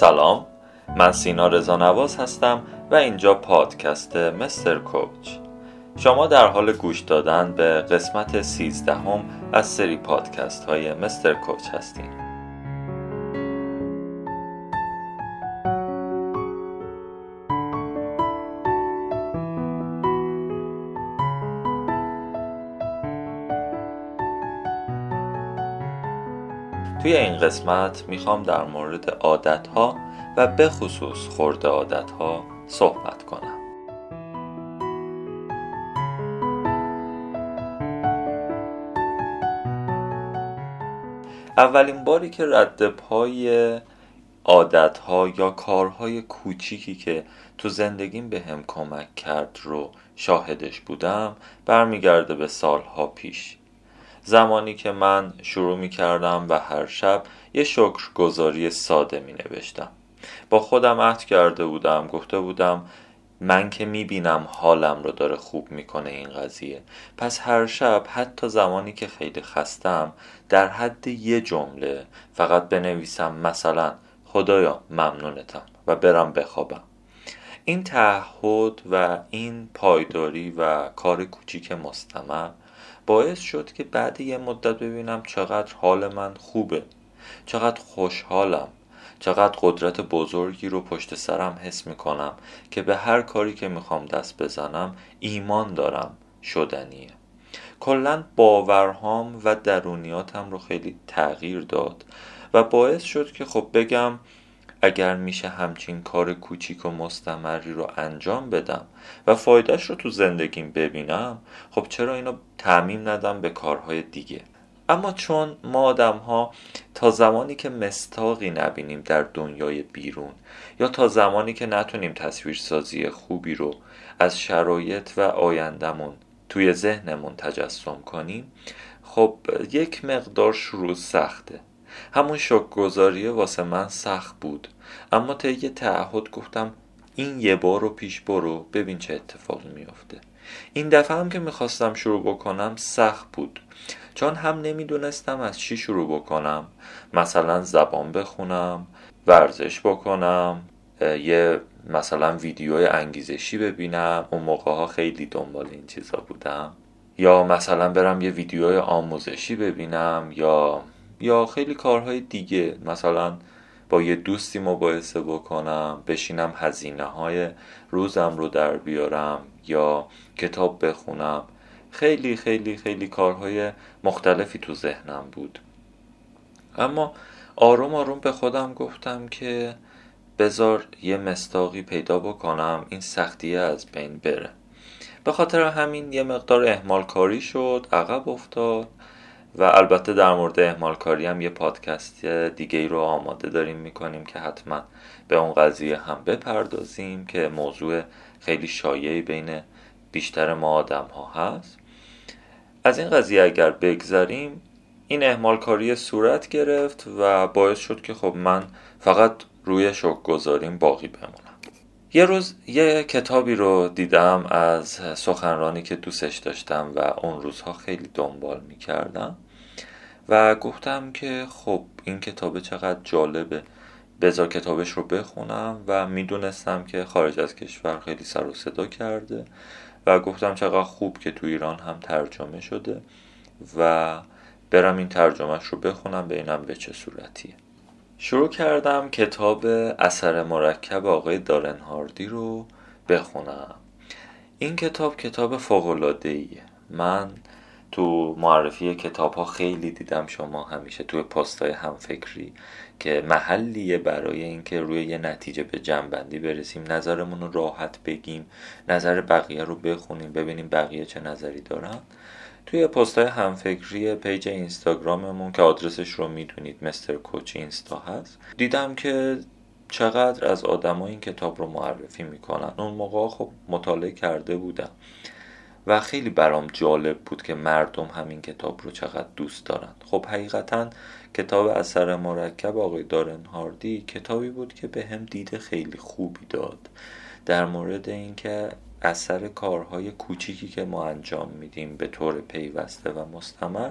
سلام من سینا رضا نواز هستم و اینجا پادکست مستر کوچ. شما در حال گوش دادن به قسمت 13 هم از سری پادکست های مستر کوچ هستیم توی این قسمت می‌خوام در مورد عادت ها و به خصوص خورده عادت ها صحبت کنم. اولین باری که رد پای عادت ها یا کارهای کوچیکی که تو زندگیم به هم کمک کرد رو شاهدش بودم برمیگرده به سالها پیش. زمانی که من شروع می کردم و هر شب یه شکرگزاری ساده می نوشتم با خودم عهد کرده بودم گفته بودم من که می بینم حالم رو داره خوب می‌کنه این قضیه. پس هر شب حتی زمانی که خیلی خستم در حد یه جمله فقط بنویسم مثلا خدایا ممنونتم و برم بخوابم. این تعهد و این پایداری و کار کوچیک مستمر باعث شد که بعد یه مدت ببینم چقدر حال من خوبه چقدر خوشحالم چقدر قدرت بزرگی رو پشت سرم حس می‌کنم که به هر کاری که می‌خوام دست بزنم ایمان دارم شدنیه. کلا باورهام و درونیاتم رو خیلی تغییر داد و باعث شد که خب بگم اگر میشه همچین کار کوچیک و مستمری رو انجام بدم و فایدهش رو تو زندگیم ببینم خب چرا اینو تعمیم ندم به کارهای دیگه؟ اما چون ما آدم ها تا زمانی که مستاقی نبینیم در دنیای بیرون یا تا زمانی که نتونیم تصویرسازی خوبی رو از شرایط و آیندهمون توی ذهنمون تجسم کنیم خب یک مقدار شروع سخته. همون گذاریه واسه من سخت بود. اما طی تعهد گفتم این یه بار رو پیش برو ببین چه اتفاقی میافته. این دفعه هم که می‌خواستم شروع بکنم سخت بود. چون هم نمی‌دونستم از چی شروع بکنم. مثلا زبان بخونم ورزش بکنم یه مثلا ویدیو انگیزشی ببینم اون موقع ها خیلی دنبال این چیزا بودم. یا مثلا برم یه ویدیوی آموزشی ببینم یا یا خیلی کارهای دیگه مثلا با یه دوستی مباحثه بکنم بشینم هزینه های روزم رو در بیارم یا کتاب بخونم. خیلی خیلی خیلی کارهای مختلفی تو ذهنم بود. اما آروم آروم به خودم گفتم که بذار یه مستاقی پیدا بکنم این سختیه از بین بره. به خاطر همین یه مقدار احمال کاری شد عقب افتاد. و البته در مورد احمال کاری هم یه پادکست دیگه ای رو آماده داریم می‌کنیم که حتما به اون قضیه هم بپردازیم که موضوع خیلی شایعی بین بیشتر ما آدم ها هست. از این قضیه اگر بگذاریم این احمال کاری صورت گرفت و باعث شد که خب من فقط روی شک گذاریم باقی بمونم. یه روز یه کتابی رو دیدم از سخنرانی که دوستش داشتم و اون روزها خیلی دنبال می‌کردم و گفتم که خب این کتاب چقدر جالبه بذار کتابش رو بخونم و می‌دونستم که خارج از کشور خیلی سر و صدا کرده و گفتم چقدر خوب که تو ایران هم ترجمه شده و برم این ترجمهش رو بخونم ببینم به چه صورتیه. شروع کردم کتاب اثر مرکب آقای دارنهاردی رو بخونم. این کتاب کتاب ایه من تو معرفی کتاب ها خیلی دیدم شما همیشه توی پستای همفکری که محلیه برای اینکه روی یه نتیجه به جنبندی برسیم نظرمون رو راحت بگیم نظر بقیه رو بخونیم ببینیم بقیه چه نظری دارن. توی پستای همفکری پیج اینستاگراممون که آدرسش رو می‌دونید مستر کوچ اینستا هست دیدم که چقدر از آدما این کتاب رو معرفی می‌کنن اون موقع خب مطالعه کرده بودم و خیلی برام جالب بود که مردم همین کتاب رو چقدر دوست دارن. خب حقیقتا کتاب اثر مرکب آقای دارن هاردی کتابی بود که به هم دید خیلی خوبی داد. در مورد اینکه اثر کارهای کوچیکی که ما انجام میدیم به طور پیوسته و مستمر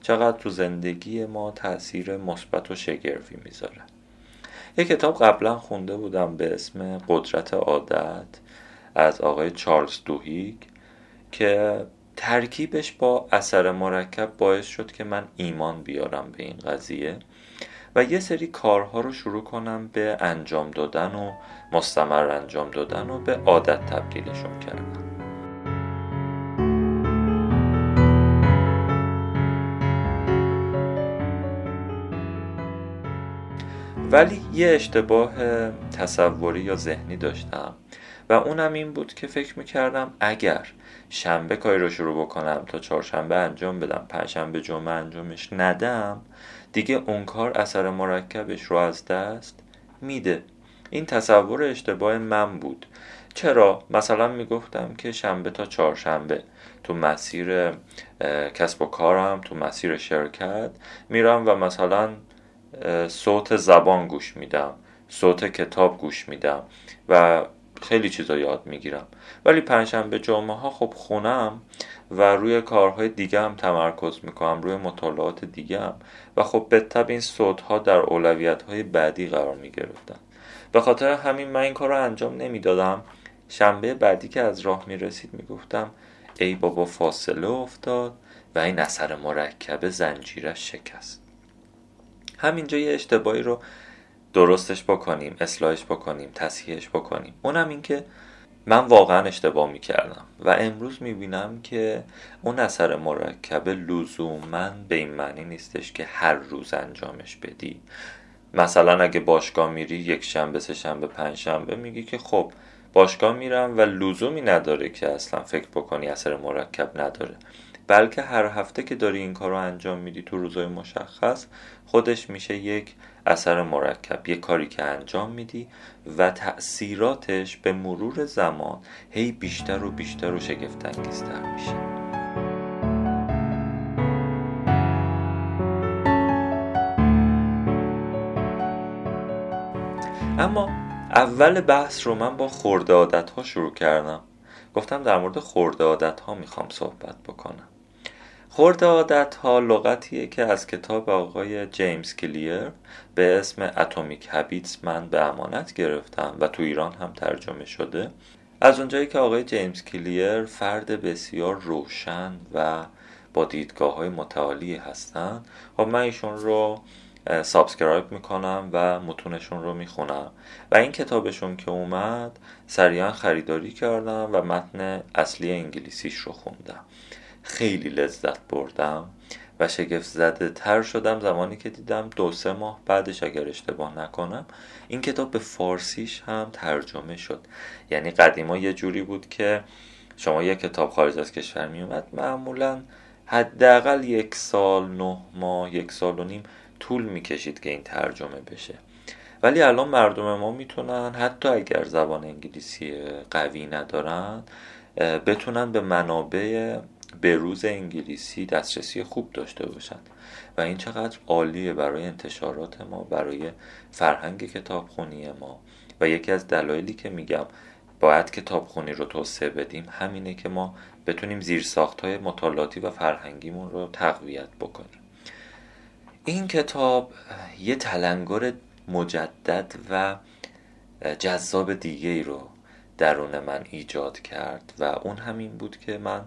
چقدر تو زندگی ما تاثیر مثبت و شگرفی می‌ذاره. یک کتاب قبلا خونده بودم به اسم قدرت عادت از آقای چارلز دوهیگ که ترکیبش با اثر مرکب باعث شد که من ایمان بیارم به این قضیه و یه سری کارها رو شروع کنم به انجام دادن و مستمر انجام دادن و به عادت تبدیلشون کردم ولی یه اشتباه تصوری یا ذهنی داشتم و اونم این بود که فکر می‌کردم اگر شنبه کاری رو شروع بکنم تا چهارشنبه انجام بدم پنجشنبه جمعه انجامش ندم دیگه اون کار اثر مرکبش رو از دست میده. این تصور اشتباه من بود. چرا؟ مثلا می‌گفتم که شنبه تا چهارشنبه تو مسیر کسب و کارم تو مسیر شرکت میرم و مثلا صوت زبان گوش میدم صوت کتاب گوش میدم و خیلی چیزا یاد می‌گیرم. ولی پنجشنبه جمعه ها خب خونم و روی کارهای دیگه هم تمرکز می‌کنم روی مطالعات دیگه هم. و خب به طب این صوت ها در اولویت های بعدی قرار می‌گرفتن به خاطر همین من این کار رو انجام نمی‌دادم. شنبه بعدی که از راه می‌رسید می‌گفتم ای بابا فاصله افتاد و این اثر مرکب زنجیرش شکست. همینجا یه اشتباهی رو درستش بکنیم اصلاحش بکنیم تصحیحش بکنیم. اونم این که من واقعا اشتباه می‌کردم و امروز می‌بینم که اون اثر مرکب لزوما به این معنی نیستش که هر روز انجامش بدی. مثلا اگه باشگاه میری یک شنبه سه شنبه پنج شنبه میگی که خب باشگاه میرم و لزومی نداره که اصلا فکر بکنی اثر مرکب نداره. بلکه هر هفته که داری این کار رو انجام میدی تو روزای مشخص خودش میشه یک اثر مرکب یه کاری که انجام میدی و تأثیراتش به مرور زمان هی بیشتر و بیشتر و شگفتانگیزتر میشه. اما اول بحث رو من با خورده عادت ها شروع کردم. گفتم در مورد خورده عادت ها می‌خوام صحبت بکنم. خورده عادت ها لغتیه که از کتاب آقای جیمز کلیر به اسم اتمیک هابیتس من به امانت گرفتم و تو ایران هم ترجمه شده. از اونجایی که آقای جیمز کلیر فرد بسیار روشن و با دیدگاه های متعالی هستن خب من ایشون رو subscribe می‌کنم و متونشون رو می‌خونم. و این کتابشون که اومد سریعا خریداری کردم و متن اصلی انگلیسیش رو خوندم. خیلی لذت بردم و شگفت زده تر شدم زمانی که دیدم دو سه ماه بعدش اگر اشتباه نکنم این کتاب به فارسیش هم ترجمه شد. یعنی قدیما یه جوری بود که شما یه کتاب خارج از کشور می اومد معمولا حداقل یک سال نه ماه یک سال و نیم طول می‌کشید که این ترجمه بشه. ولی الان مردم ما می‌تونن حتی اگر زبان انگلیسی قوی ندارن بتونن به منابع به روز انگلیسی دسترسی خوب داشته باشند و این چقدر عالیه برای انتشارات ما برای فرهنگ کتابخونی ما. و یکی از دلایلی که میگم باید کتابخونی رو توسعه بدیم همینه که ما بتونیم زیرساخت های مطالعاتی و فرهنگیمون رو تقویت بکنیم. این کتاب یه تلنگر مجدد و جذاب دیگه ای رو درون من ایجاد کرد و اون همین بود که من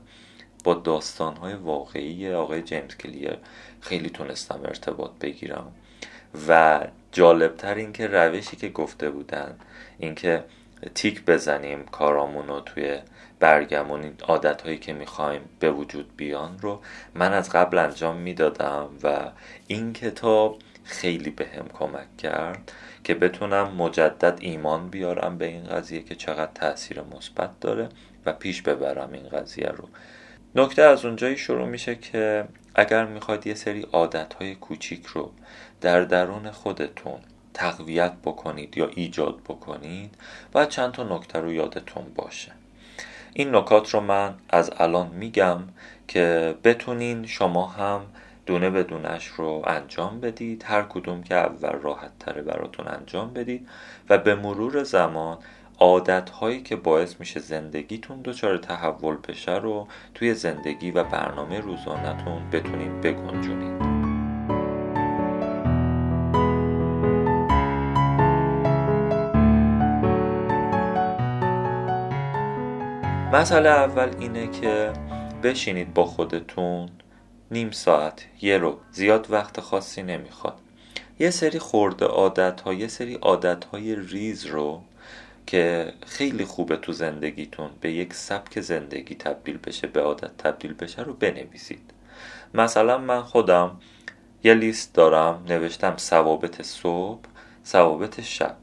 با داستانهای واقعی آقای جیمز کلیر خیلی تونستم ارتباط بگیرم. و جالبتر این که روشی که گفته بودن اینکه تیک بزنیم کارامون توی برگمون عادت هایی که می‌خوایم به وجود بیان رو من از قبل انجام می‌دادم و این کتاب خیلی به هم کمک کرد که بتونم مجدد ایمان بیارم به این قضیه که چقدر تاثیر مثبت داره و پیش ببرم این قضیه رو. نکته از اونجایی شروع میشه که اگر می‌خواید یه سری عادتهای کوچیک رو در درون خودتون تقویت بکنید یا ایجاد بکنید باید چند تا نکته رو یادتون باشه. این نکات رو من از الان میگم که بتونین شما هم دونه به دونش رو انجام بدید. هر کدوم که اول راحت تره براتون انجام بدید. و به مرور زمان عادت هایی که باعث میشه زندگیتون دچار تحول بشه رو توی زندگی و برنامه روزانهتون بتونید بگنجونید. مسئله اول اینه که بشینید با خودتون نیم ساعت یه رو زیاد وقت خاصی نمی‌خواد. یه سری خورده عادت ها یه سری عادت های ریز رو که خیلی خوبه تو زندگیتون به یک سبک زندگی تبدیل بشه به عادت تبدیل بشه رو بنویسید. مثلا من خودم یه لیست دارم نوشتم ثوابت صبح ثوابت شب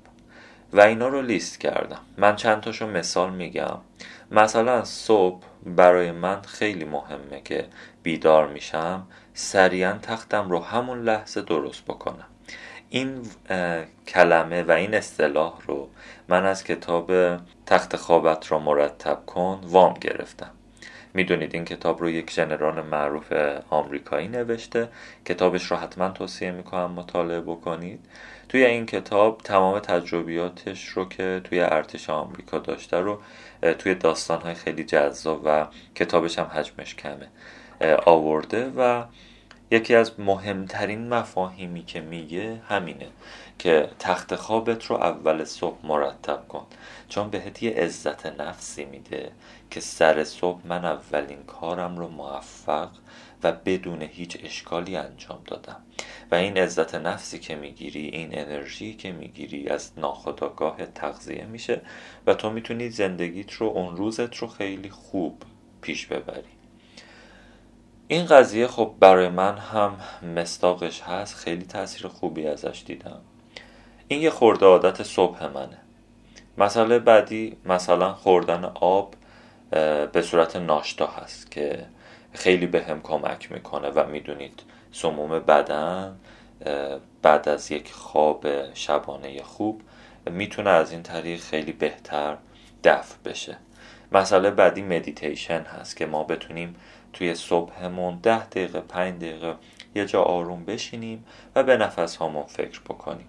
و اینا رو لیست کردم. من چند تاشو مثال میگم. مثلا صبح برای من خیلی مهمه که بیدار میشم سریعا تختم رو همون لحظه درست بکنم. این کلمه و این اصطلاح رو من از کتاب تخت خوابت را مرتب کن وام گرفتم. می‌دونید این کتاب رو یک ژنرال معروف آمریکایی نوشته. کتابش رو حتما توصیه می‌کنم مطالعه بکنید. توی این کتاب تمام تجربیاتش رو که توی ارتش آمریکا داشته رو توی داستانهای خیلی جذاب و کتابش هم حجمش کمه آورده و یکی از مهمترین مفاهیمی که میگه همینه که تخت خوابت رو اول صبح مرتب کن. چون بهت یه عزت نفسی میده که سر صبح من اولین کارم رو موفق و بدون هیچ اشکالی انجام دادم. و این عزت نفسی که می‌گیری این انرژی که می‌گیری از ناخداگاه تغذیه میشه و تو می‌تونی زندگیت رو اون روزت رو خیلی خوب پیش ببری. این قضیه خب برای من هم مستاقش هست. خیلی تاثیر خوبی ازش دیدم. این یه خورده عادت صبح منه. مسئله بعدی مثلا خوردن آب به صورت ناشتا هست که خیلی به هم کمک می‌کنه و می‌دونید سموم بدن بعد از یک خواب شبانه خوب می‌تونه از این طریق خیلی بهتر دفع بشه. مسئله بعدی مدیتیشن هست که ما بتونیم توی صبحمون ده دقیقه پنج دقیقه یه جا آروم بشینیم و به نفس هامون فکر بکنیم.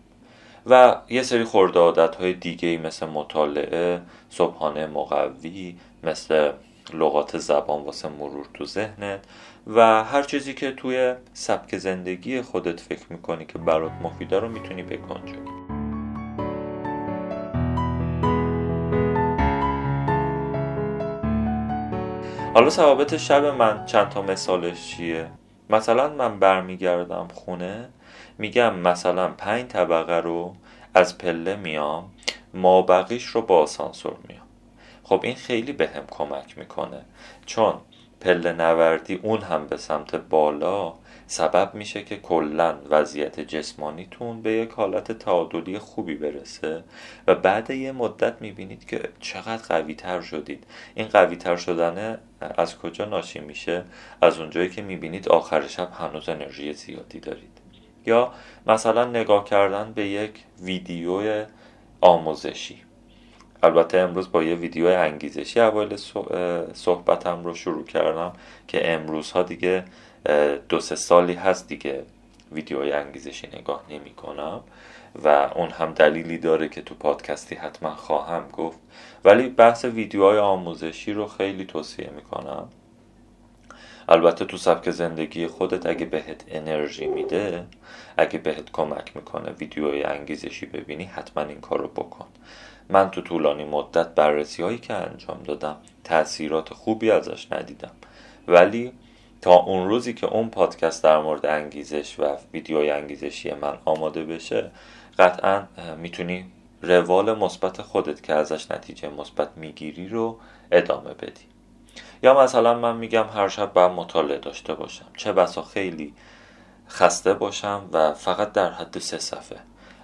و یه سری خورده عادت های دیگه مثل مطالعه صبحانه مقوی مثل لغات زبان واسه مرور تو ذهنت و هر چیزی که توی سبک زندگی خودت فکر می‌کنی که برات مفیده رو می‌تونی بکنجونی حالا ثوابت شب من چند تا مثالش چیه؟ مثلا من برمیگردم خونه میگم مثلا پنج طبقه رو از پله میام ما بقیش رو با آسانسور میام خب این خیلی به هم کمک می‌کنه. چون پله نوردی اون هم به سمت بالا سبب میشه که کلا وضعیت جسمانیتون به یک حالت تعادلی خوبی برسه و بعد یه مدت می‌بینید که چقدر قوی تر شدید. این قوی تر شدن از کجا ناشی میشه؟ از اونجایی که می‌بینید آخر شب هنوز انرژی زیادی دارید. یا مثلا نگاه کردن به یک ویدیو آموزشی. البته امروز با یه ویدیو انگیزشی اول صحبتم رو شروع کردم که امروز ها دیگه دو سه سالی هست دیگه ویدیوهای انگیزشی نگاه نمی کنم و اون هم دلیلی داره که تو پادکستی حتما خواهم گفت. ولی بحث ویدیوهای آموزشی رو خیلی توصیه می‌کنم. البته تو سبک زندگی خودت اگه بهت انرژی میده اگه بهت کمک می‌کنه ویدیوهای انگیزشی ببینی حتما این کار رو بکن. من تو طولانی مدت بررسی هایی که انجام دادم تاثیرات خوبی ازش ندیدم. ولی تا اون روزی که اون پادکست در مورد انگیزش و ویدیوی انگیزشی من آماده بشه قطعا می‌تونی روال مثبت خودت که ازش نتیجه مثبت می‌گیری رو ادامه بدی. یا مثلا من میگم هر شب باید مطالعه داشته باشم. چه بسا خیلی خسته باشم و فقط در حد سه صفحه.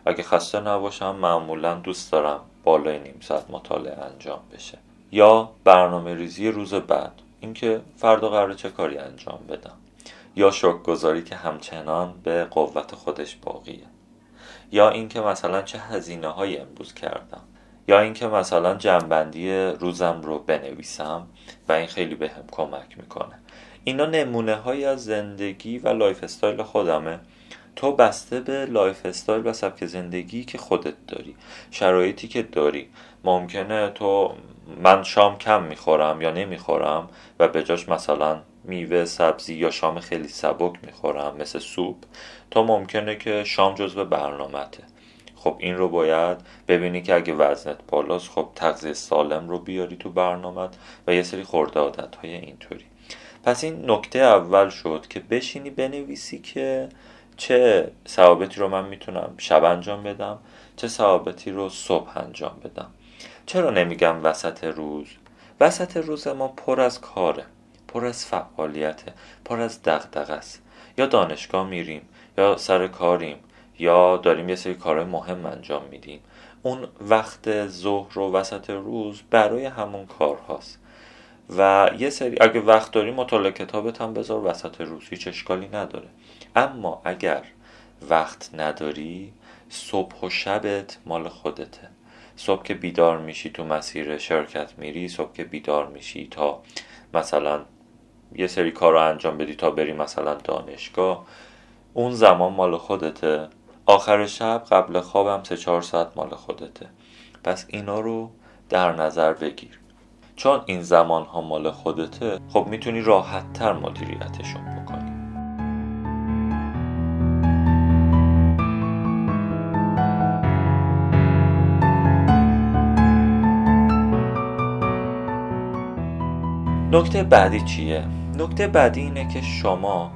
اگه خسته نباشم معمولا دوست دارم بالای نیم ساعت مطالعه انجام بشه. یا برنامه ریزی روز بعد اینکه فردا قرار چه کاری انجام بدم. یا شک گذاری که همچنان به قوت خودش باقیه. یا اینکه مثلا چه هزینه های امروز کردم. یا اینکه مثلا جمع‌بندی روزم رو بنویسم و این خیلی بهم کمک می‌کنه. اینا نمونه های از زندگی و lifestyle خودمه. تو بسته به lifestyle و سبک زندگی که خودت داری شرایطی که داری. ممکنه تو من شام کم می‌خورم یا نمی‌خورم و به جاش مثلا میوه سبزی یا شام خیلی سبک می‌خورم مثل سوپ. تو ممکنه که شام جزو برنامته خب این رو باید ببینی که اگه وزنت بالاست خب تغذیه سالم رو بیاری تو برنامه و یه سری خورده عادت های اینطوری. پس این نکته اول شد که بشینی بنویسی که چه ثوابتی رو من می‌تونم شب انجام بدم چه ثوابتی رو صبح انجام بدم. چرا نمیگم وسط روز؟ وسط روز ما پر از کاره پر از فعالیته پر از دغدغه است. یا دانشگاه میریم یا سر کاریم یا داریم یه سری کارهای مهم انجام میدیم. اون وقت ظهر و وسط روز برای همون کار هاست و یه سری اگه وقت داری مطالعه کتابت هم بذار وسط روز هیچ اشکالی نداره. اما اگر وقت نداری صبح و شبت مال خودته. صبح که بیدار میشی تو مسیر شرکت میری صبح که بیدار میشی تا مثلا یه سری کار رو انجام بدی تا بری مثلا دانشگاه اون زمان مال خودته. آخر شب قبل خوابم سه چهار ساعت مال خودته. پس اینا رو در نظر بگیر. چون این زمان ها مال خودته خب می‌تونی راحت تر مدیریتشون بکنی. نکته بعدی چیه؟ نکته بعدی اینه که شما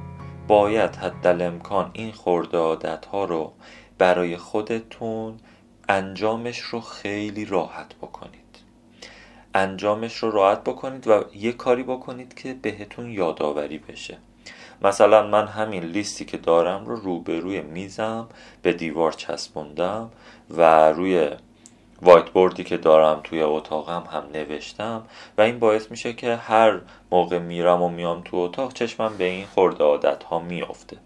باید حد امکان این خورده عادت ها رو برای خودتون انجامش رو خیلی راحت بکنید انجامش رو راحت بکنید و یه کاری بکنید که بهتون یادآوری بشه مثلا من همین لیستی که دارم رو روبروی میزم به دیوار چسبوندم و روی وایت بوردی که دارم توی اتاقم هم نوشتم و این باعث میشه که هر موقع میرم و میام تو اتاق چشمم به این خورده عادت ها میافته.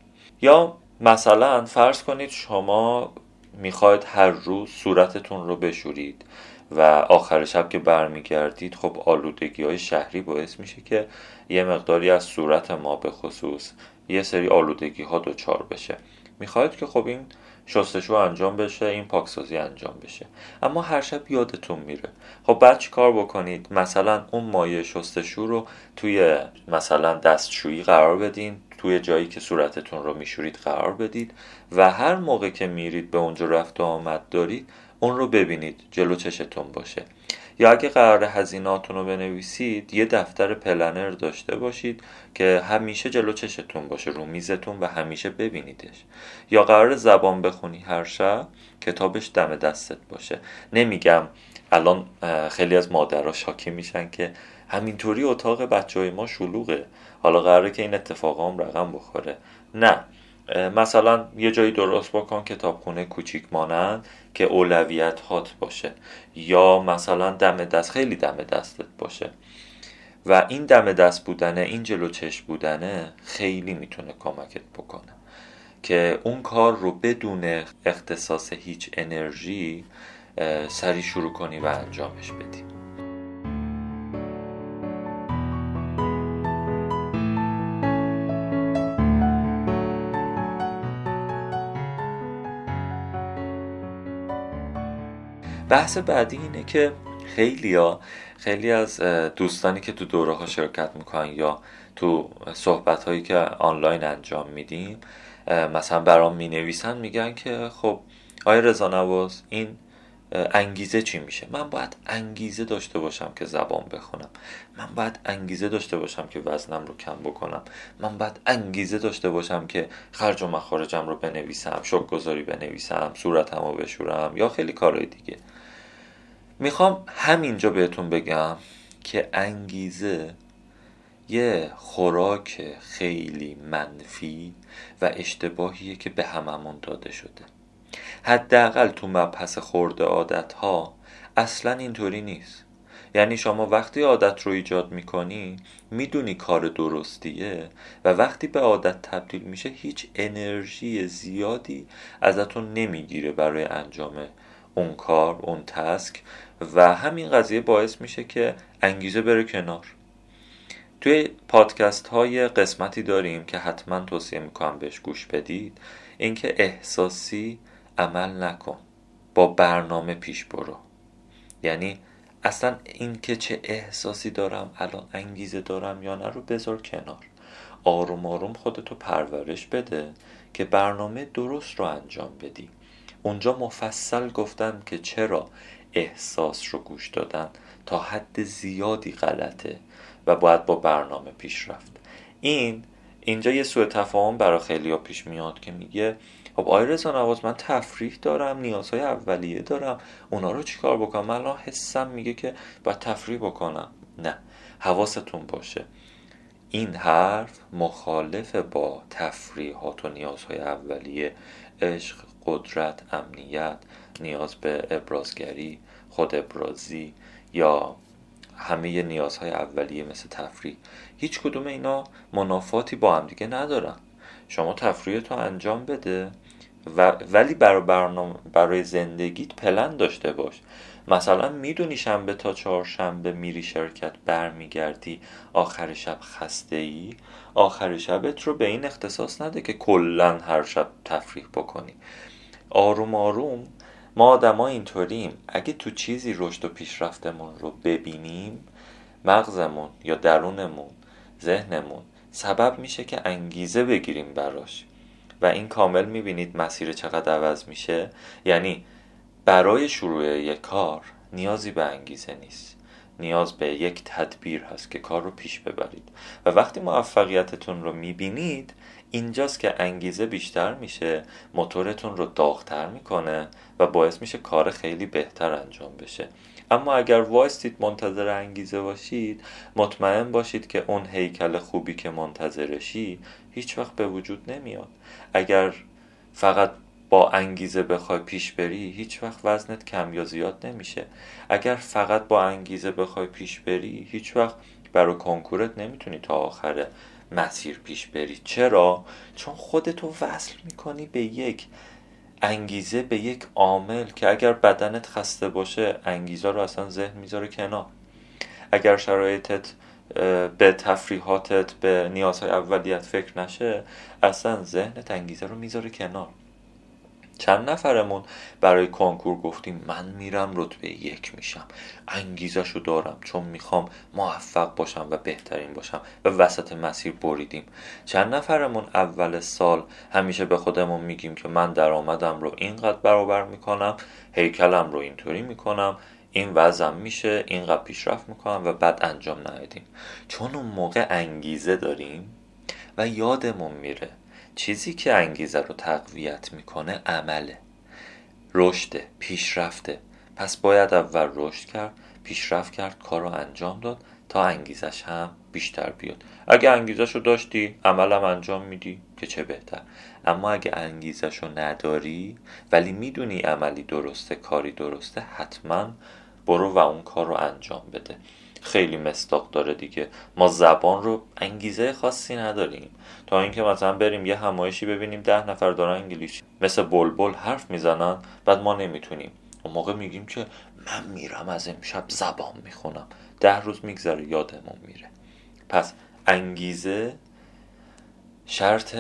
یا مثلا فرض کنید شما می‌خواید هر روز صورتتون رو بشورید و آخر شب که برمیگردید خب آلودگی های شهری باعث میشه که یه مقداری از صورت ما به خصوص یه سری آلودگی ها دچار بشه. می‌خواید که خب این شستشو انجام بشه این پاکسازی انجام بشه. اما هر شب یادتون میره. خب بعد چی کار بکنید؟ مثلا اون مایه شستشو رو توی مثلا دستشویی قرار بدین توی جایی که صورتتون رو میشورید قرار بدید و هر موقع که میرید به اونجا رفت و آمد دارید اون رو ببینید. جلو چشتون باشه. یا اگه قرار هزیناتون رو بنویسید یه دفتر پلنر داشته باشید که همیشه جلو چشتون باشه رو میزتون و همیشه ببینیدش. یا قرار زبان بخونی هر شب کتابش دم دستت باشه. نمیگم الان خیلی از مادرها شاکی میشن که همینطوری اتاق بچه های ما شلوغه. حالا قراره که این اتفاق هم رقم بخوره. نه. مثلا یه جایی درست بکن کتابخونه کوچیک مانند که اولویت هات باشه. یا مثلا دم دست خیلی دم دستت باشه. و این دم دست بودنه این جلو چشم بودنه خیلی می‌تونه کمکت بکنه. که اون کار رو بدون اختصاص هیچ انرژی سری شروع کنی و انجامش بدی. بحث بعدی اینه که خیلی ها خیلی از دوستانی که تو دوره ها شرکت می‌کنن یا تو صحبت هایی که آنلاین انجام میدیم مثلا برام می نویسن میگن که خب آیا رضا نواز این انگیزه چی میشه؟ من باید انگیزه داشته باشم که زبان بخونم. من باید انگیزه داشته باشم که وزنم رو کم بکنم. من باید انگیزه داشته باشم که خرج و مخارجم رو بنویسم شک گذاری بنویسم صورتم رو بشورم یا خیلی کارهای دیگه. می‌خوام همینجا بهتون بگم که انگیزه یه خوراک خیلی منفی و اشتباهیه که به هممون داده شده. حداقل تو مبحث خورده عادت ها اصلا اینطوری نیست. یعنی شما وقتی عادت رو ایجاد می‌کنی می‌دونی کار درستیه و وقتی به عادت تبدیل میشه هیچ انرژی زیادی ازتون نمی‌گیره برای انجام اون کار اون تسک و همین قضیه باعث میشه که انگیزه بره کنار. توی پادکست های قسمتی داریم که حتما توصیه می‌کنم بهش گوش بدید. اینکه احساسی عمل نکن. با برنامه پیش برو. یعنی اصلا اینکه چه احساسی دارم الان انگیزه دارم یا نه رو بذار کنار. آروم آروم خودتو پرورش بده که برنامه درست رو انجام بدی. اونجا مفصل گفتن که چرا احساس رو گوش دادن تا حد زیادی غلطه و باید با برنامه پیش رفت. این اینجا یه سوء تفاهم برای خیلی ها پیش میاد که میگه خب آقای رضا نواز من تفریح دارم نیازهای اولیه دارم اونا رو چیکار بکنم؟ من الان حسم میگه که باید تفریح بکنم. نه حواستون باشه. این حرف مخالف با تفریحات و نیازهای اولیه عشق قدرت امنیت نیاز به ابرازگری خود ابرازی یا همه نیازهای اولیه مثل تفریح. هیچ کدوم اینا منافاتی با هم دیگه ندارن. شما تفریح تو انجام بده و ولی برای برنامه برای زندگیت پلن داشته باش. مثلا می‌دونی شنبه تا چهارشنبه میری شرکت برمیگردی آخر شب خسته ای آخر شبت رو به این اختصاص نده که کلا هر شب تفریح بکنی. آروم آروم ما آدما اینطوریم. اگه تو چیزی رشد و پیشرفتمون رو ببینیم مغزمون یا درونمون ذهنمون سبب میشه که انگیزه بگیریم براش. و این کامل می‌بینید مسیر چقدر عوض میشه. یعنی برای شروع یک کار نیازی به انگیزه نیست. نیاز به یک تدبیر هست که کار رو پیش ببرید. و وقتی موفقیتتون رو می‌بینید اینجاست که انگیزه بیشتر میشه موتورتون رو داغتر می‌کنه و باعث میشه کار خیلی بهتر انجام بشه. اما اگر وایستید منتظر انگیزه باشید مطمئن باشید که اون هیکل خوبی که منتظرشی هیچ وقت به وجود نمیاد. اگر فقط با انگیزه بخوای پیش بری هیچ وقت وزنت کم یا زیاد نمیشه. اگر فقط با انگیزه بخوای پیش بری هیچ وقت برای کنکورت نمی‌تونی تا آخر مسیر پیش بری. چرا؟ چون خودتو وصل می‌کنی به یک انگیزه به یک عامل که اگر بدنت خسته باشه انگیزه رو اصلا ذهن می‌ذاره کنار. اگر شرایطت به تفریحاتت به نیازهای اولیت فکر نشه اصلا ذهنت انگیزه رو می‌ذاره کنار. چند نفرمون برای کنکور گفتیم من میرم رتبه یک میشم. انگیزشو دارم چون می‌خوام موفق باشم و بهترین باشم و وسط مسیر بریدیم. چند نفرمون اول سال همیشه به خودمون میگیم که من درآمدم رو اینقدر برابر می‌کنم هیکلم رو اینطوری می‌کنم این وضعم میشه اینقدر پیشرفت می‌کنم و بعد انجام ندادیم. چون اون موقع انگیزه داریم و یادمون میره چیزی که انگیزه رو تقویت می‌کنه عمله. رشد پیشرفته. پس باید اول رشد کرد پیشرفت کرد کار رو انجام داد تا انگیزش هم بیشتر بیاد. اگه انگیزش رو داشتی عملم انجام میدی که چه بهتر. اما اگه انگیزش رو نداری ولی می‌دونی عملی درسته کاری درسته حتما برو و اون کار رو انجام بده. خیلی مستاق داره دیگه. ما زبان رو انگیزه خاصی نداریم. تا اینکه مثلا بریم یه همایشی ببینیم ده نفر دارن انگلیسی مثل بلبل حرف می‌زنن بعد ما نمی‌تونیم. اون موقع میگیم که من میرم از امشب زبان می‌خونم. ده روز میگذره یادمون میره. پس انگیزه شرط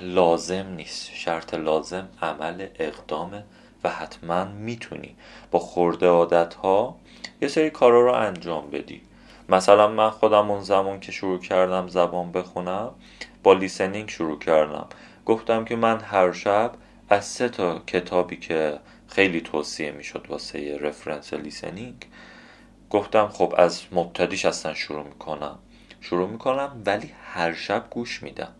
لازم نیست. شرط لازم عمل اقدامه و حتما می‌تونی. با خورده عادت ها یه سری کارا رو انجام بدی. مثلا من خودم اون زمان که شروع کردم زبان بخونم با لیسنینگ شروع کردم. گفتم که من هر شب از سه تا کتابی که خیلی توصیه می‌شد واسه رفرنس لیسنینگ گفتم خب از مبتدیش اصلا شروع می‌کنم. شروع می‌کنم ولی هر شب گوش میدم.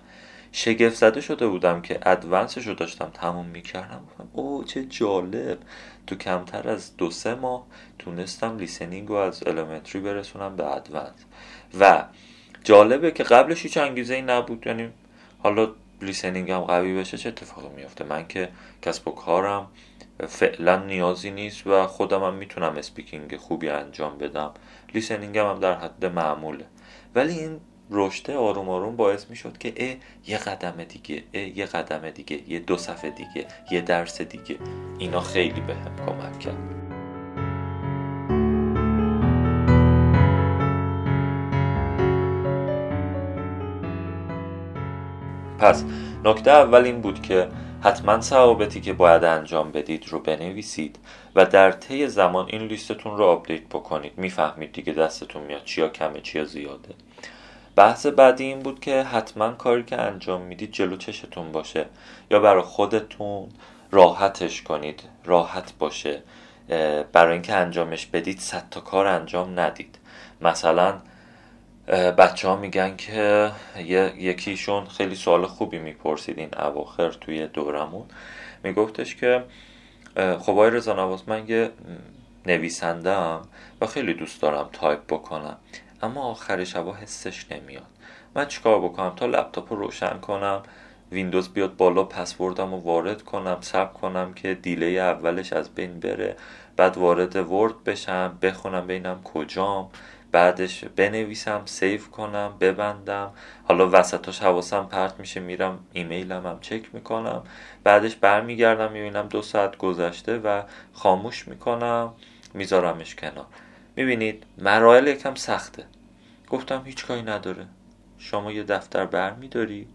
شگفت زده شده بودم که ادوانسش رو داشتم تموم می‌کردم. او چه جالب. تو کمتر از دو سه ماه تونستم لیسنینگ رو از المنتری برسونم به ادوانس. و جالبه که قبلش هیچ انگیزه ای نبود یعنی حالا لیسنینگ هم قوی بشه چه اتفاقی میافته؟ من که کسب و کارم فعلا نیازی نیست و خودم هم می‌تونم speaking خوبی انجام بدم. listening هم در حد معموله. ولی این رشته آروم آروم باعث می‌شد که اه یه قدم دیگه اه یه قدم دیگه یه دو صفحه دیگه یه درس دیگه. اینا خیلی به هم کمک کرد. پس نکته اول این بود که حتما ثوابتی که باید انجام بدید رو بنویسید و در طی زمان این لیستتون رو آپدیت بکنید. می‌فهمید دیگه دستتون میاد چیا کمه چیا زیاده. بحث بعدی این بود که حتما کاری که انجام می‌دید جلو چشتون باشه یا برای خودتون راحتش کنید راحت باشه. برای اینکه انجامش بدید صد تا کار انجام ندید. مثلا بچه ها میگن که یکیشون خیلی سوال خوبی می‌پرسید این اواخر توی دورمون. میگفتش که خب آقای رضا من یه نویسنده و خیلی دوست دارم تایپ بکنم. اما آخر شبا حسش نمیاد. من چیکار بکنم؟ تا لپتاپ رو روشن کنم ویندوز بیاد بالا پسوردم رو وارد کنم صبر کنم که delay اولش از بین بره بعد وارد ورد بشم بخونم ببینم کجام بعدش بنویسم سیف کنم ببندم. حالا وسطاش حواسم پرت میشه میرم ایمیلم هم چک می‌کنم. بعدش برمیگردم می‌بینم دو ساعت گذشته و خاموش می‌کنم میذارمش کنار. می‌بینید مراحل یکم سخته. گفتم هیچ کاری نداره. شما یه دفتر برمیداری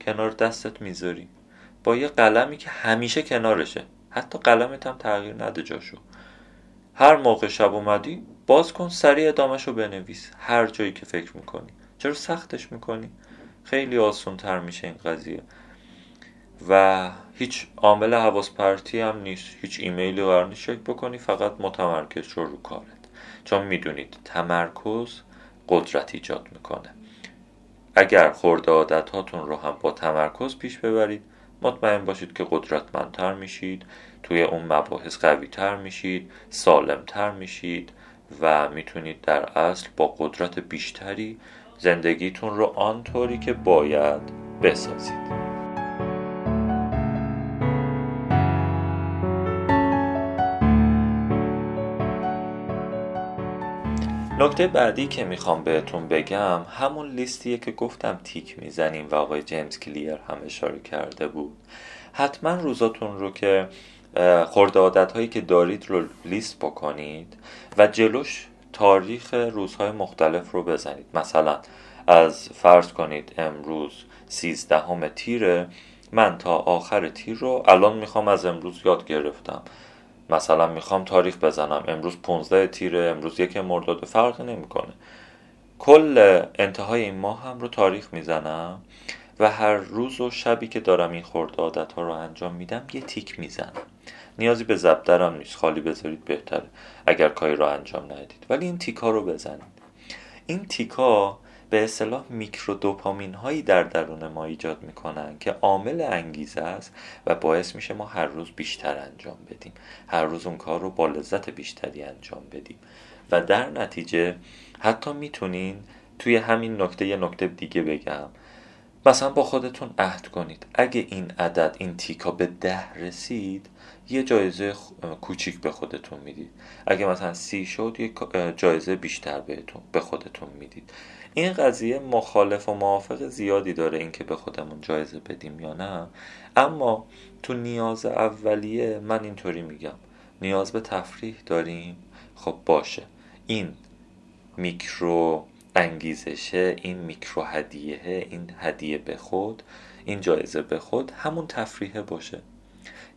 کنار دستت می‌ذاری. با یه قلمی که همیشه کنارشه. حتی قلمت هم تغییر نده جاشو. هر موقع شب اومدی باز کن سریع ادامهش رو بنویس. هر جایی که فکر می‌کنی. چرا سختش می‌کنی؟ خیلی آسون تر میشه این قضیه. و هیچ عامل حواس پرتی هم نیست. هیچ ایمیلی قرار نیست چک بکنی. فقط متمرکز شو رو چون می‌دونید تمرکز قدرت ایجاد می‌کنه. اگر خورده عادت هاتون رو هم با تمرکز پیش ببرید مطمئن باشید که قدرتمندتر میشید توی اون مباحث قوی تر میشید سالمتر میشید و می‌تونید در اصل با قدرت بیشتری زندگیتون رو آنطوری که باید بسازید. نکته بعدی که می‌خوام بهتون بگم همون لیستیه که گفتم تیک می‌زنیم و آقای جیمز کلیر هم اشاره کرده بود. حتما روزاتون رو که خورده عادت هایی که دارید رو لیست بکنید و جلوش تاریخ روزهای مختلف رو بزنید. مثلا از فرض کنید امروز سیزدهم تیره من تا آخر تیر رو الان می‌خوام از امروز یاد گرفتم. مثلا می‌خوام تاریخ بزنم. امروز 15 تیره امروز یک مرداد فرق نمی‌کنه. کل انتهای این ماه هم رو تاریخ می‌زنم و هر روز و شبی که دارم این خورده عادت ها رو انجام میدم یه تیک می‌زنم. نیازی به ضبط نیست. خالی بذارید بهتره. اگر کاری رو انجام ندید. ولی این تیکا رو بزنید. این تیکا به اصطلاح میکرو دوپامین هایی در درون ما ایجاد می‌کنن که عامل انگیزه است و باعث میشه ما هر روز بیشتر انجام بدیم. هر روز اون کار رو با لذت بیشتری انجام بدیم. و در نتیجه حتی می‌تونین توی همین نکته یه نکته دیگه بگم. مثلا با خودتون عهد کنید. اگه این عدد این تیکا به ده رسید یه جایزه کوچیک به خودتون می‌دید. اگه مثلا سی شد یه جایزه بیشتر بهتون به خودتون می‌دید. این قضیه مخالف و موافق زیادی داره اینکه به خودمون جایزه بدیم یا نه. اما تو نیاز اولیه من اینطوری میگم. نیاز به تفریح داریم. خب باشه. این میکرو انگیزشه این میکرو هدیه این هدیه به خود این جایزه به خود همون تفریحه باشه.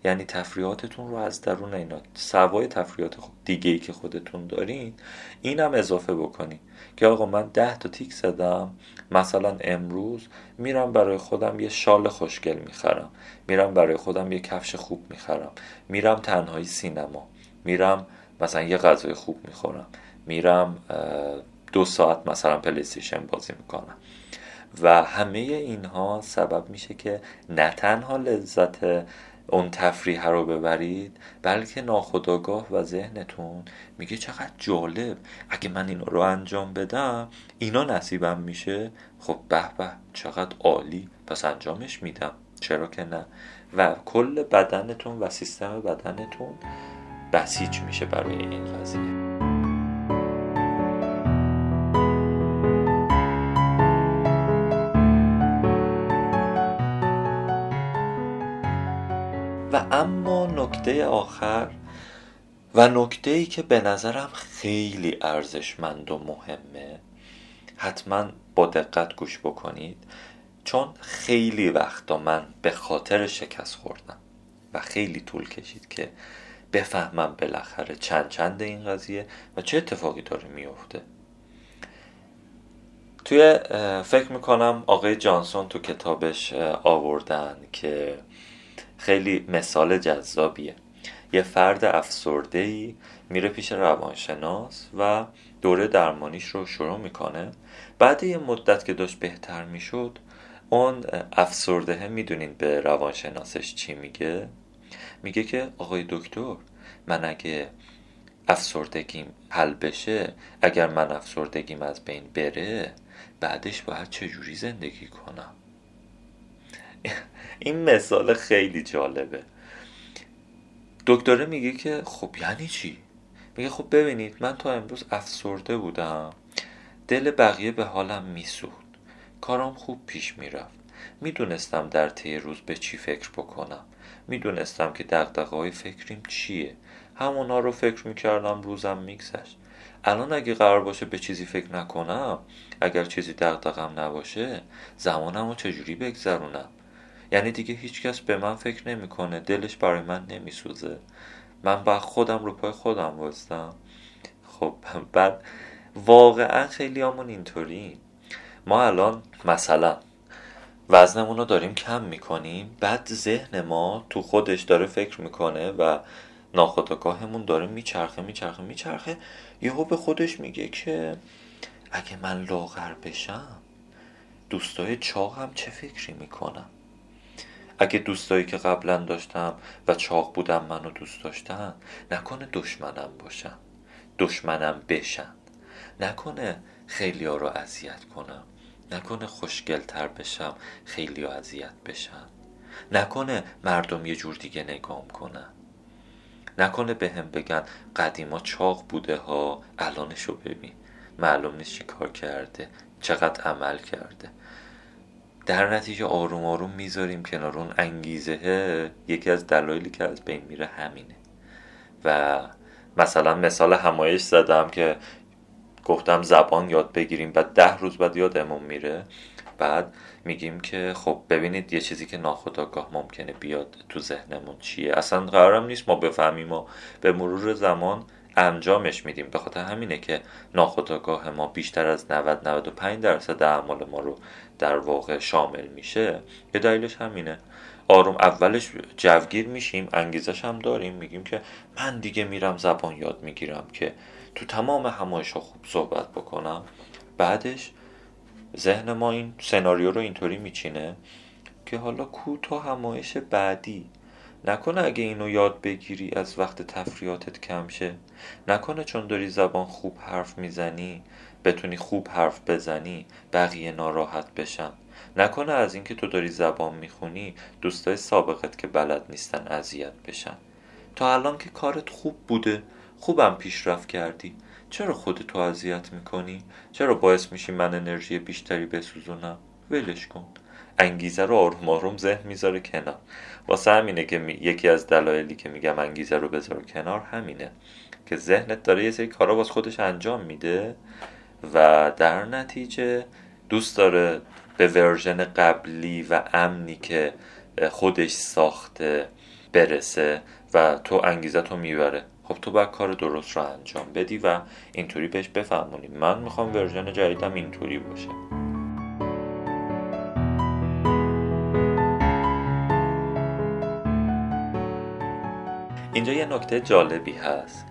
یعنی تفریحاتتون رو از درون اینا. سوای تفریحات دیگه ای که خودتون دارین اینم اضافه بکنی که آقا من ده تا تیک زدم مثلا امروز میرم برای خودم یه شال خوشگل می‌خرم. میرم برای خودم یه کفش خوب می‌خرم. میرم تنهایی سینما. میرم مثلا یه غذای خوب می‌خورم. میرم دو ساعت مثلا پلیستیشن بازی می‌کنم. و همه اینها سبب میشه که نه تنها لذت اون تفریح رو ببرید بلکه ناخداگاه و ذهنتون میگه چقدر جالب. اگه من این رو انجام بدم اینا نصیبم میشه. خب به به چقدر عالی. پس انجامش میدم. چرا که نه؟ و کل بدنتون و سیستم بدنتون بسیج میشه برای این قضیه. و اما نکته آخر و نکته ای که به نظرم خیلی ارزشمند و مهمه حتما با دقت گوش بکنید چون خیلی وقتا من به خاطر شکست خوردم و خیلی طول کشید که بفهمم بالاخره چند چند این قضیه و چه اتفاقی داره میفته توی فکر می‌کنم آقای جانسون تو کتابش آوردن که خیلی مثال جذابیه. یه فرد افسرده ای میره پیش روانشناس و دوره درمانیش رو شروع می‌کنه. بعد یه مدت که داشت بهتر می‌شد اون افسرده می‌دونین به روانشناسش چی میگه؟ میگه که آقای دکتر من اگه افسردگیم حل بشه اگر من افسردگیم از بین بره بعدش باید چجوری زندگی کنم؟ این مثال خیلی جالبه. دکتره میگه که خب یعنی چی؟ میگه خب ببینید من تا امروز افسرده بودم. دل بقیه به حالم میسوخت. کارام خوب پیش می‌رفت. می‌دونستم در طی روز به چی فکر بکنم. می‌دونستم که دقدقه های فکریم چیه. همونا رو فکر می‌کردم روزم میگذشت. الان اگه قرار باشه به چیزی فکر نکنم اگر چیزی دقدقم نباشه زمانم رو چجوری بگذرونم؟ یعنی دیگه هیچکس به من فکر نمی‌کنه دلش برای من نمیسوزه. من با خودم رو پای خودم وستم خب بعد واقعا خیلی همون اینطوری. ما الان مثلا وزنمون رو داریم کم می‌کنیم بعد ذهن ما تو خودش داره فکر می‌کنه و ناخودآگاهمون داره میچرخه میچرخه میچرخه یهو به خودش میگه که اگه من لاغر بشم دوستای چاقم چه فکری می‌کنم اگه دوستایی که قبلا داشتم و چاق بودم منو دوست داشتن نکنه دشمنم باشن. دشمنم بشن. نکنه خیلی ها رو اذیت کنم. نکنه خوشگلتر بشم خیلی اذیت بشن. نکنه مردم یه جور دیگه نگام کنن. نکنه به هم بگن قدیما چاق بوده ها الانشو ببین. معلوم نیست چی کار کرده چقدر عمل کرده. در نتیجه آروم آروم می‌ذاریم کنار اون انگیزه. یکی از دلایلی که از بین میره همینه. و مثلا مثال همایش زدم که گفتم زبان یاد بگیریم بعد ده روز بعد یادمون میره. بعد میگیم که خب ببینید یه چیزی که ناخداگاه ممکنه بیاد تو ذهنمون چیه. اصلا قرارم نیست ما بفهمیم و به مرور زمان انجامش میدیم. به خاطر همینه که ناخداگاه ما بیشتر از 90 95 درصد اعمال ما رو در واقع شامل میشه. یه دلیلش همینه. آروم اولش جوگیر میشیم انگیزش هم داریم. میگیم که من دیگه میرم زبان یاد می‌گیرم که تو تمام همایش ها خوب صحبت بکنم. بعدش ذهن ما این سناریو رو اینطوری میچینه که حالا کو تو همایش بعدی نکنه اگه اینو یاد بگیری از وقت تفریاتت کم شه. نکنه چون داری زبان خوب حرف می‌زنی بتونی خوب حرف بزنی بقیه ناراحت بشن. نکنه از اینکه تو داری زبان می‌خونی دوستای سابقت که بلد نیستن اذیت بشن. تا الان که کارت خوب بوده خوبم پیشرفت کردی. چرا خودتو اذیت می‌کنی؟ چرا باعث میشی من انرژی بیشتری بسوزونم؟ ولش کن. انگیزه رو آروم آروم ذهن می‌ذاره کنار. واسه همینه که یکی از دلایلی که میگم انگیزه رو بذار کنار همینه که ذهنت داره یه سری کارا باز خودش انجام میده و در نتیجه دوست داره به ورژن قبلی و امنی که خودش ساخته برسه و تو انگیزه تو می‌بره. خب تو باید کار درست رو انجام بدی و اینطوری بهش بفهمونی. من می‌خوام ورژن جدیدم اینطوری باشه. اینجا یه نکته جالبی هست.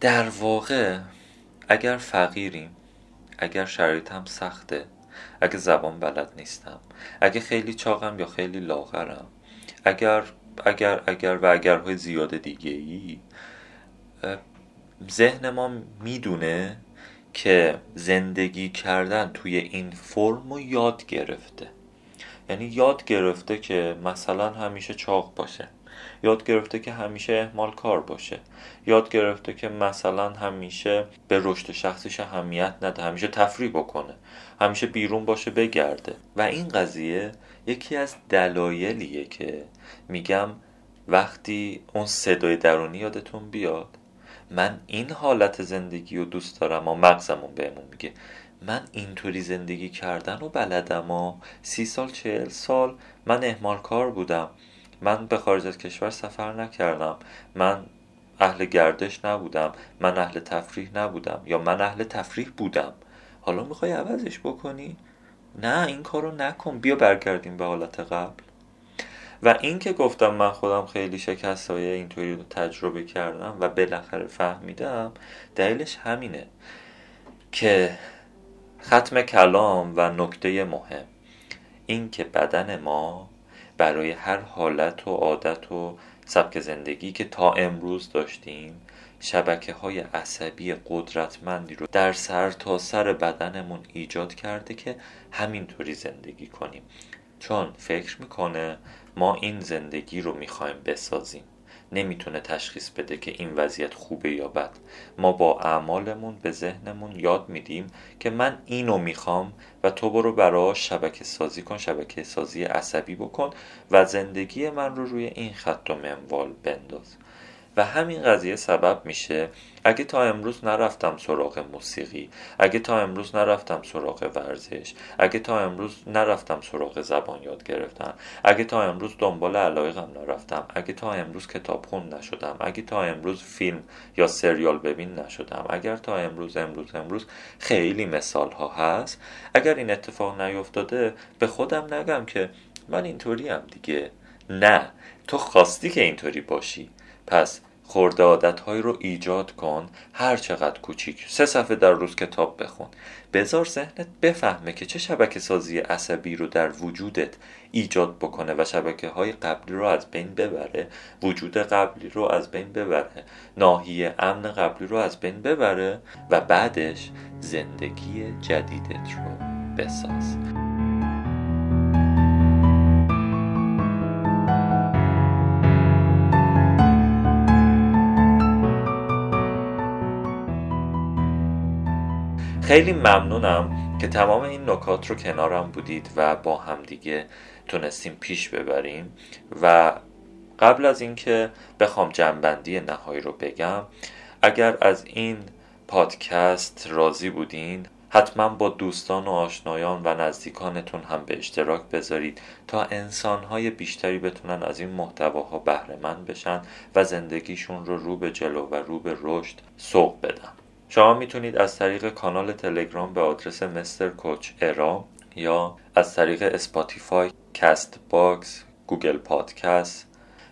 در واقع اگر فقیریم اگر شرایطم سخته اگه زبان بلد نیستم اگه خیلی چاقم یا خیلی لاغرم اگر اگر اگر و اگرهای زیاد دیگه ای ذهن ما می‌دونه که زندگی کردن توی این فرم رو یاد گرفته. یعنی یاد گرفته که مثلا همیشه چاق باشه. یاد گرفته که همیشه اهمال کار باشه. یاد گرفته که مثلا همیشه به رشد شخصیش اهمیت نده همیشه تفریح بکنه همیشه بیرون باشه بگرده. و این قضیه یکی از دلایلیه که میگم وقتی اون صدای درونی یادتون بیاد من این حالت زندگی رو دوست دارم و مغزمون بهمون میگه. من اینطوری زندگی کردن و بلدم و سی سال چهل سال من اهمال کار بودم. من به خارج از کشور سفر نکردم. من اهل گردش نبودم. من اهل تفریح نبودم. یا من اهل تفریح بودم. حالا می‌خوای عوضش بکنی؟ نه این کارو نکن. بیا برگردیم به حالت قبل. و این که گفتم من خودم خیلی شکست های اینطوری رو تجربه کردم و بالاخره فهمیدم دلیلش همینه که ختم کلام و نکته مهم. این که بدن ما برای هر حالت و عادت و سبک زندگی که تا امروز داشتیم شبکه های عصبی قدرتمندی رو در سر تا سر بدنمون ایجاد کرده که همینطوری زندگی کنیم. چون فکر می‌کنه ما این زندگی رو می‌خوایم بسازیم. نمی‌تونه تشخیص بده که این وضعیت خوبه یا بد. ما با اعمالمون به ذهنمون یاد میدیم که من اینو می‌خوام و تو برو براش شبکه سازی کن شبکه سازی عصبی بکن و زندگی من رو روی این خط و منوال بنداز. و همین قضیه سبب میشه. اگه تا امروز نرفتم سراغ موسیقی اگه تا امروز نرفتم سراغ ورزش اگه تا امروز نرفتم سراغ زبان یاد گرفتم اگه تا امروز دنبال علایقم نرفتم اگه تا امروز کتاب خون نشدم اگه تا امروز فیلم یا سریال ببین نشدم اگر تا امروز امروز امروز خیلی مثال ها هست. اگر این اتفاق نیفتاده به خودم نگم که من اینطوری هم دیگه. نه تو خواستی که اینطوری باشی. پس خورده عادتهایی رو ایجاد کن هر چقدر کوچیک. سه صفحه در روز کتاب بخون. بذار ذهنت بفهمه که چه شبکه سازی عصبی رو در وجودت ایجاد بکنه و شبکه های قبلی رو از بین ببره. وجود قبلی رو از بین ببره. ناحیه امن قبلی رو از بین ببره و بعدش زندگی جدیدت رو بساز. خیلی ممنونم که تمام این نکات رو کنارم بودید و با همدیگه تونستیم پیش ببریم. و قبل از اینکه بخوام جنبندی نهایی رو بگم اگر از این پادکست راضی بودین حتما با دوستان و آشنایان و نزدیکانتون هم به اشتراک بذارید تا انسانهای بیشتری بتونن از این محتواها بهره مند بشن و زندگیشون رو رو به جلو و رو به رشد سوق بدن. شما می‌تونید از طریق کانال تلگرام به آدرس مستر کوچ ارا یا از طریق اسپاتیفای، کست باکس، گوگل پادکست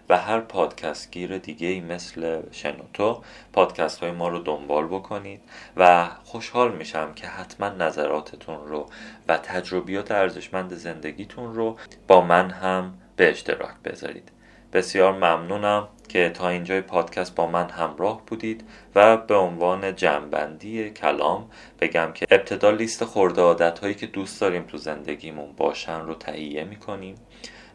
و هر پادکست گیر دیگه ای مثل شنوتو پادکست های ما رو دنبال بکنید و خوشحال میشم که حتما نظراتتون رو و تجربیات ارزشمند زندگیتون رو با من هم به اشتراک بذارید. بسیار ممنونم که تا اینجای پادکست با من همراه بودید و به عنوان جنبندی کلام بگم که ابتدا لیست خورده عادت هایی که دوست داریم تو زندگیمون باشن رو تهیه می‌کنیم.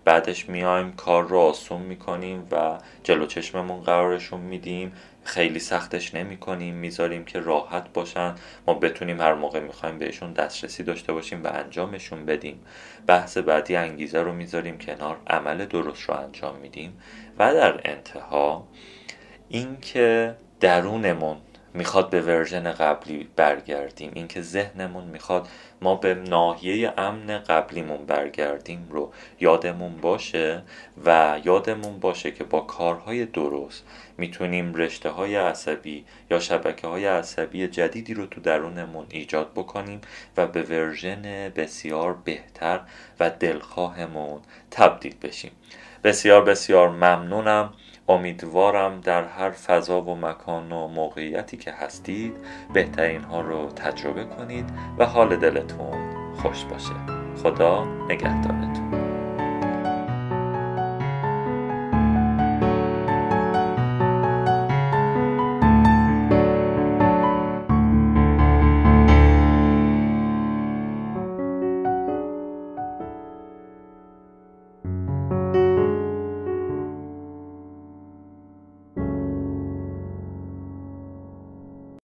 بعدش میایم کار رو آسون می‌کنیم و جلو چشممون قرارشون میدیم. خیلی سختش نمی کنیم می‌ذاریم که راحت باشن. ما بتونیم هر موقع می‌خوایم بهشون دسترسی داشته باشیم و انجامشون بدیم. بحث بعدی انگیزه رو می‌ذاریم کنار عمل درست رو انجام میدیم. و در انتها اینکه درونمون می‌خواد به version قبلی برگردیم. اینکه ذهنمون می‌خواد ما به ناحیه امن قبلیمون برگردیم رو یادمون باشه و یادمون باشه که با کارهای درست می‌تونیم رشته های عصبی یا شبکه های عصبی جدیدی رو تو درونمون ایجاد بکنیم و به version بسیار بهتر و دلخواهمون تبدیل بشیم. بسیار بسیار ممنونم. امیدوارم در هر فضا و مکان و موقعیتی که هستید بهترین ها رو تجربه کنید و حال دلتون خوش باشه. خدا نگهدارتون.